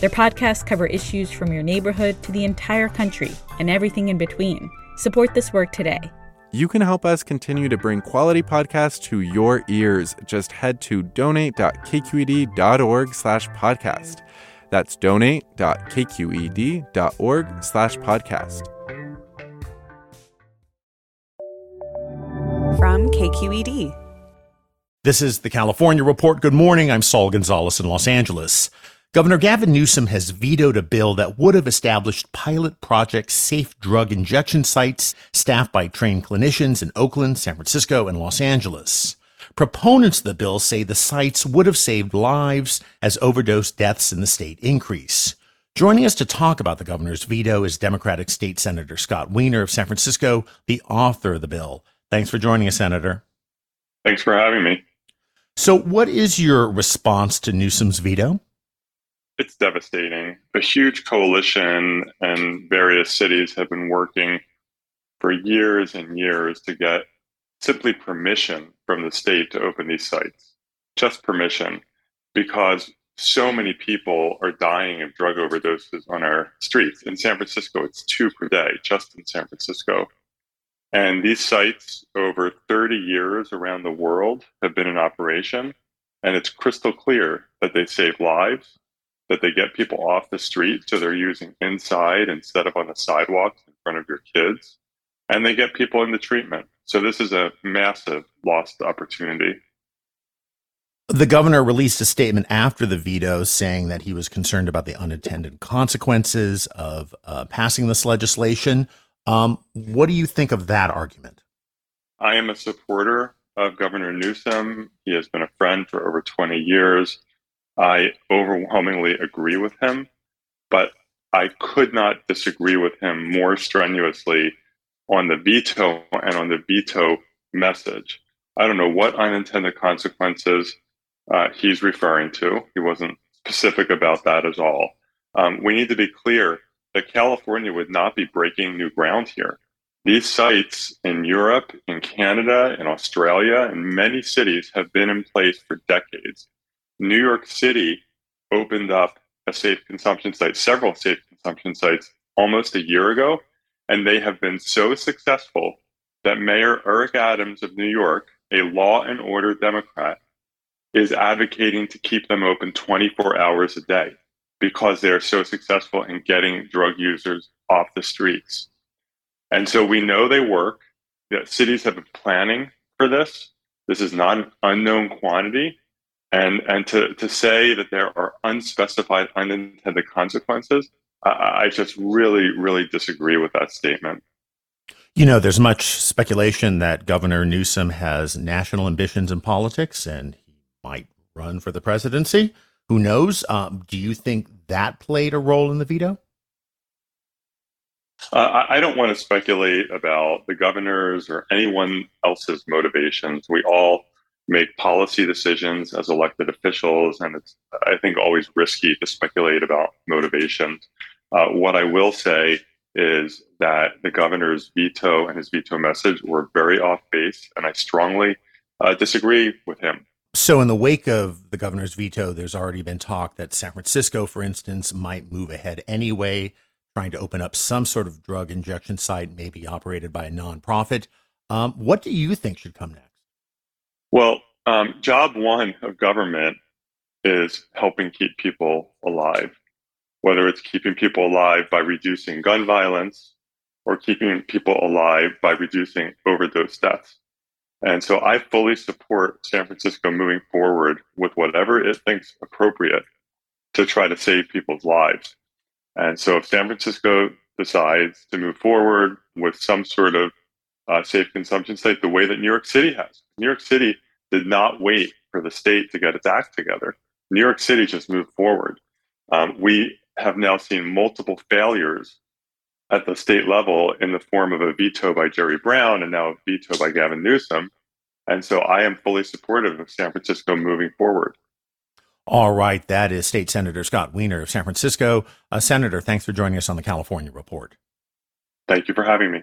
Their podcasts cover issues from your neighborhood to the entire country and everything in between. Support this work today. You can help us continue to bring quality podcasts to your ears. Just head to donate.kqed.org slash podcast. That's donate.kqed.org slash podcast. from KQED. This is the California Report. Good morning. I'm Saul Gonzalez in Los Angeles. Governor Gavin Newsom has vetoed a bill that would have established pilot project safe drug injection sites staffed by trained clinicians in Oakland, San Francisco, and Los Angeles. Proponents of the bill say the sites would have saved lives as overdose deaths in the state increase. Joining us to talk about the governor's veto is Democratic State Senator Scott Wiener of San Francisco, the author of the bill. Thanks for joining us, Senator. Thanks for having me. So, what is your response to Newsom's veto? It's devastating. A huge coalition and various cities have been working for years and years to get simply permission from the state to open these sites. Just permission, because so many people are dying of drug overdoses on our streets. In San Francisco, it's two per day, just in San Francisco. And these sites, over 30 years around the world, have been in operation. And it's crystal clear that they save lives, that they get people off the street. So they're using inside instead of on the sidewalks in front of your kids. And they get people into treatment. So this is a massive lost opportunity. The governor released a statement after the veto saying that he was concerned about the unintended consequences of uh, passing this legislation. Um, what do you think of that argument? I am a supporter of Governor Newsom. He has been a friend for over 20 years. I overwhelmingly agree with him, but I could not disagree with him more strenuously on the veto and on the veto message. I don't know what unintended consequences uh, he's referring to. He wasn't specific about that at all. Um, we need to be clear that California would not be breaking new ground here. These sites in Europe, in Canada, in Australia, and many cities have been in place for decades. New York City opened up a safe consumption site, several safe consumption sites almost a year ago, and they have been so successful that Mayor Eric Adams of New York, a law and order Democrat, is advocating to keep them open 24 hours a day because they're so successful in getting drug users off the streets. And so we know they work. The cities have been planning for this. This is not an unknown quantity. And, and to, to say that there are unspecified unintended consequences, I, I just really, really disagree with that statement. You know, there's much speculation that Governor Newsom has national ambitions in politics and he might run for the presidency. Who knows? Um, do you think that played a role in the veto? Uh, I don't want to speculate about the governor's or anyone else's motivations. We all make policy decisions as elected officials, and it's, I think, always risky to speculate about motivations. Uh, what I will say is that the governor's veto and his veto message were very off base, and I strongly uh, disagree with him. So, in the wake of the governor's veto, there's already been talk that San Francisco, for instance, might move ahead anyway, trying to open up some sort of drug injection site, maybe operated by a nonprofit. Um, what do you think should come next? Well, um, job one of government is helping keep people alive, whether it's keeping people alive by reducing gun violence or keeping people alive by reducing overdose deaths. And so I fully support San Francisco moving forward with whatever it thinks appropriate to try to save people's lives. And so if San Francisco decides to move forward with some sort of uh, safe consumption site, the way that New York City has, New York City did not wait for the state to get its act together. New York City just moved forward. Um, we have now seen multiple failures at the state level in the form of a veto by Jerry Brown and now a veto by Gavin Newsom. And so I am fully supportive of San Francisco moving forward. All right. That is State Senator Scott Wiener of San Francisco. Uh, Senator, thanks for joining us on the California Report. Thank you for having me.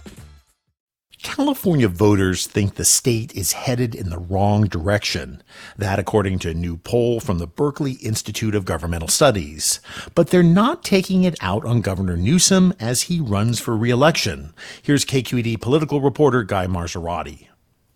California voters think the state is headed in the wrong direction. That according to a new poll from the Berkeley Institute of Governmental Studies. But they're not taking it out on Governor Newsom as he runs for reelection. Here's KQED political reporter Guy Marzorati.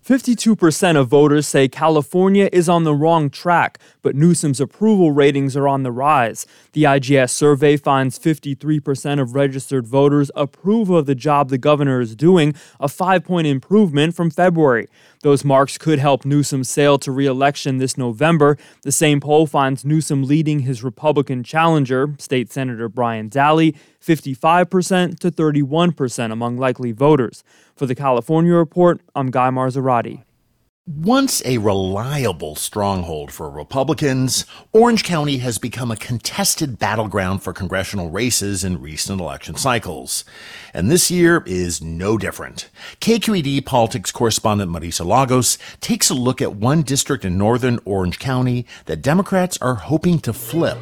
52% of voters say California is on the wrong track, but Newsom's approval ratings are on the rise. The IGS survey finds 53% of registered voters approve of the job the governor is doing, a five point improvement from February. Those marks could help Newsom sail to re-election this November. The same poll finds Newsom leading his Republican challenger, State Senator Brian Dahle, 55% to 31% among likely voters. For the California Report, I'm Guy Marzorati. Once a reliable stronghold for Republicans, Orange County has become a contested battleground for congressional races in recent election cycles. And this year is no different. KQED politics correspondent Marisa Lagos takes a look at one district in northern Orange County that Democrats are hoping to flip.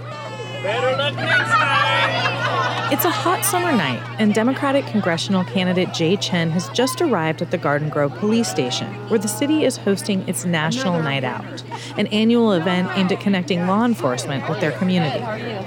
It's a hot summer night, and Democratic congressional candidate Jay Chen has just arrived at the Garden Grove Police Station, where the city is hosting its National Night Out, an annual event aimed at connecting law enforcement with their community.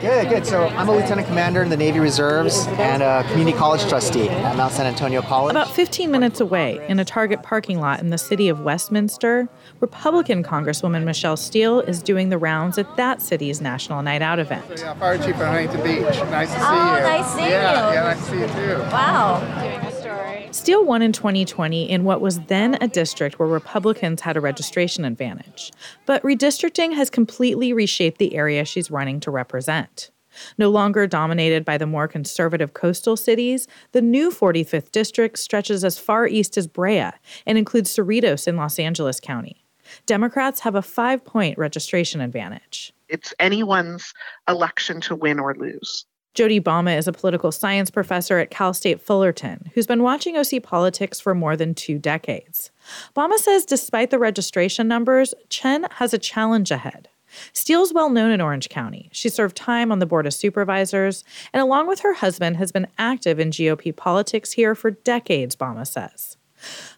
Good, good. So I'm a lieutenant commander in the Navy Reserves and a community college trustee at Mount San Antonio College. About 15 minutes away, in a Target parking lot in the city of Westminster, Republican Congresswoman Michelle Steel is doing the rounds at that city's National Night Out event. Yeah, Fire Chief at Huntington Beach. Nice to see oh, you. Nice seeing yeah, you. Yeah, nice to see you too. Wow. Steel won in 2020 in what was then a district where Republicans had a registration advantage. But redistricting has completely reshaped the area she's running to represent. No longer dominated by the more conservative coastal cities, the new 45th district stretches as far east as Brea and includes Cerritos in Los Angeles County. Democrats have a five point registration advantage. It's anyone's election to win or lose. Jodi Balma is a political science professor at Cal State Fullerton who's been watching OC politics for more than two decades. Balma says despite the registration numbers, Chen has a challenge ahead. Steel's well known in Orange County. She served time on the Board of Supervisors and, along with her husband, has been active in GOP politics here for decades, Balma says.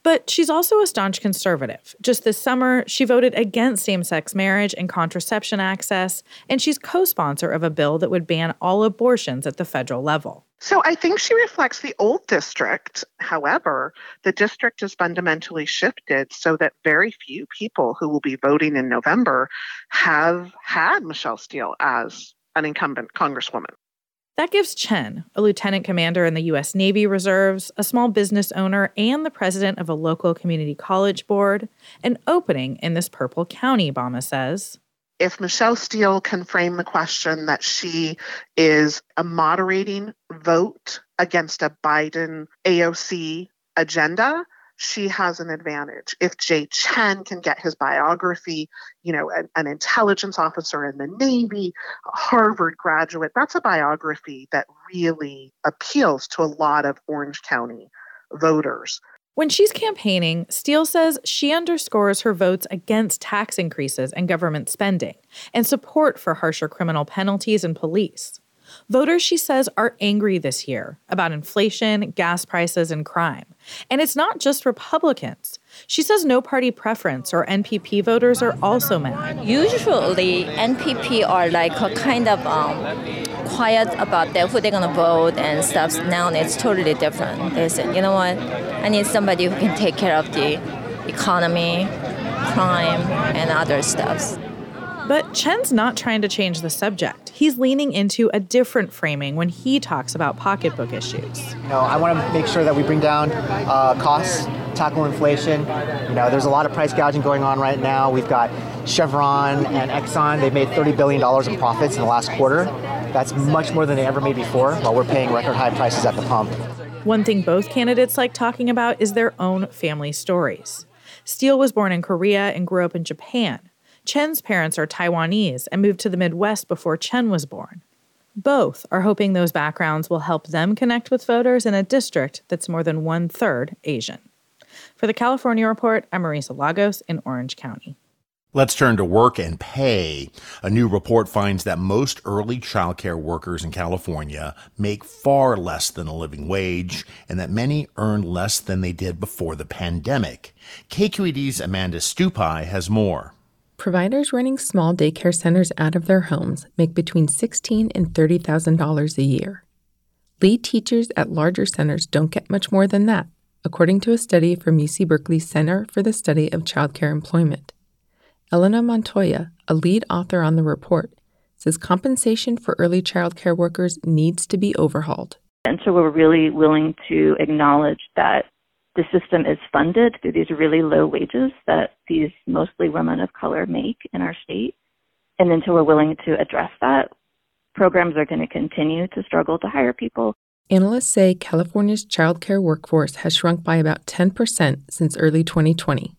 But she's also a staunch conservative. Just this summer, she voted against same sex marriage and contraception access, and she's co sponsor of a bill that would ban all abortions at the federal level. So I think she reflects the old district. However, the district has fundamentally shifted so that very few people who will be voting in November have had Michelle Steel as an incumbent congresswoman. That gives Chen, a lieutenant commander in the U.S. Navy Reserves, a small business owner, and the president of a local community college board, an opening in this purple county, Balma says. If Michelle Steel can frame the question that she is a moderating vote against a Biden AOC agenda, she has an advantage. If Jay Chen can get his biography, you know, an, an, intelligence officer in the Navy, a Harvard graduate, that's a biography that really appeals to a lot of Orange County voters. When she's campaigning, Steel says she underscores her votes against tax increases and government spending and support for harsher criminal penalties and police. Voters, she says, are angry this year about inflation, gas prices, and crime. And it's not just Republicans. She says no party preference or NPP voters are also mad. Usually, NPP are like a kind of um, quiet about that, who they're gonna vote and stuff. Now it's totally different. They said, you know what? I need somebody who can take care of the economy, crime, and other stuff. But Chen's not trying to change the subject. He's leaning into a different framing when he talks about pocketbook issues. You know, I want to make sure that we bring down uh, costs, tackle inflation. You know, there's a lot of price gouging going on right now. We've got Chevron and Exxon. They've made $30 billion in profits in the last quarter. That's much more than they ever made before, while we're paying record high prices at the pump. One thing both candidates like talking about is their own family stories. Steel was born in Korea and grew up in Japan. Chen's parents are Taiwanese and moved to the Midwest before Chen was born. Both are hoping those backgrounds will help them connect with voters in a district that's more than one third Asian. For the California Report, I'm Marisa Lagos in Orange County. Let's turn to work and pay. A new report finds that most early childcare workers in California make far less than a living wage and that many earn less than they did before the pandemic. KQED's Amanda Stupi has more. Providers running small daycare centers out of their homes make between 16 and $30,000 a year. Lead teachers at larger centers don't get much more than that, according to a study from UC Berkeley's Center for the Study of Childcare Employment. Elena Montoya, a lead author on the report, says compensation for early childcare workers needs to be overhauled. And so we're really willing to acknowledge that the system is funded through these really low wages that these mostly women of color make in our state. And until we're willing to address that, programs are going to continue to struggle to hire people. Analysts say California's childcare workforce has shrunk by about 10% since early 2020.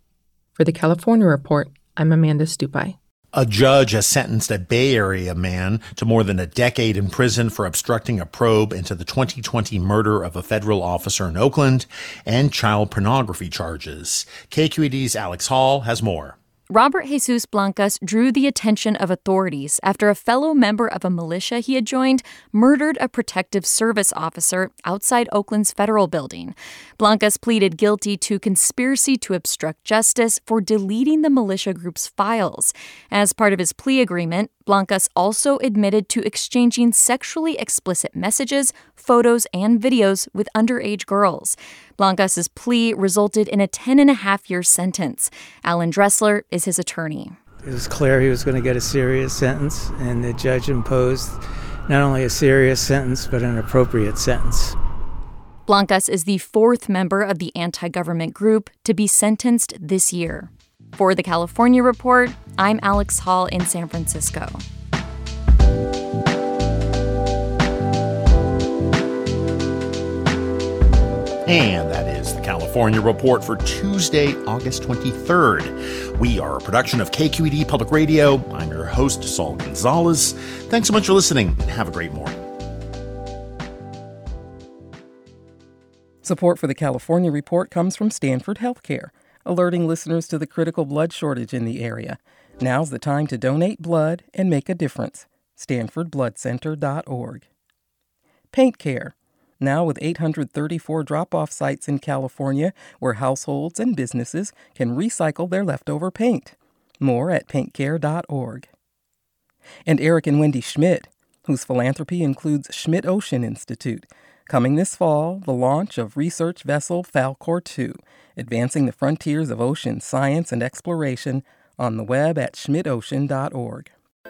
For the California Report, I'm Amanda Stupi. A judge has sentenced a Bay Area man to more than a decade in prison for obstructing a probe into the 2020 murder of a federal officer in Oakland and child pornography charges. KQED's Alex Hall has more. Robert Jesus Blancas drew the attention of authorities after a fellow member of a militia he had joined murdered a protective service officer outside Oakland's federal building. Blancas pleaded guilty to conspiracy to obstruct justice for deleting the militia group's files. As part of his plea agreement, Blancas also admitted to exchanging sexually explicit messages, photos, and videos with underage girls. Blancas's plea resulted in a 10 and a half year sentence. Alan Dressler is his attorney. It was clear he was going to get a serious sentence, and the judge imposed not only a serious sentence, but an appropriate sentence. Blancas is the fourth member of the anti government group to be sentenced this year. For the California Report, I'm Alex Hall in San Francisco. And that is the California Report for Tuesday, August 23rd. We are a production of KQED Public Radio. I'm your host, Saul Gonzalez. Thanks so much for listening and have a great morning. Support for the California Report comes from Stanford Healthcare alerting listeners to the critical blood shortage in the area. Now's the time to donate blood and make a difference. StanfordBloodCenter.org. Paint Care, now with 834 drop off sites in California where households and businesses can recycle their leftover paint. More at paintcare.org. And Eric and Wendy Schmidt, whose philanthropy includes Schmidt Ocean Institute. Coming this fall, the launch of research vessel Falkor 2 advancing the frontiers of ocean science and exploration on the web at schmidtocean.org.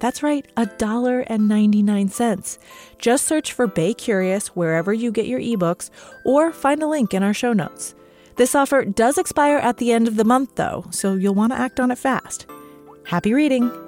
That's right, $1.99. Just search for Bay Curious wherever you get your ebooks or find a link in our show notes. This offer does expire at the end of the month, though, so you'll want to act on it fast. Happy reading!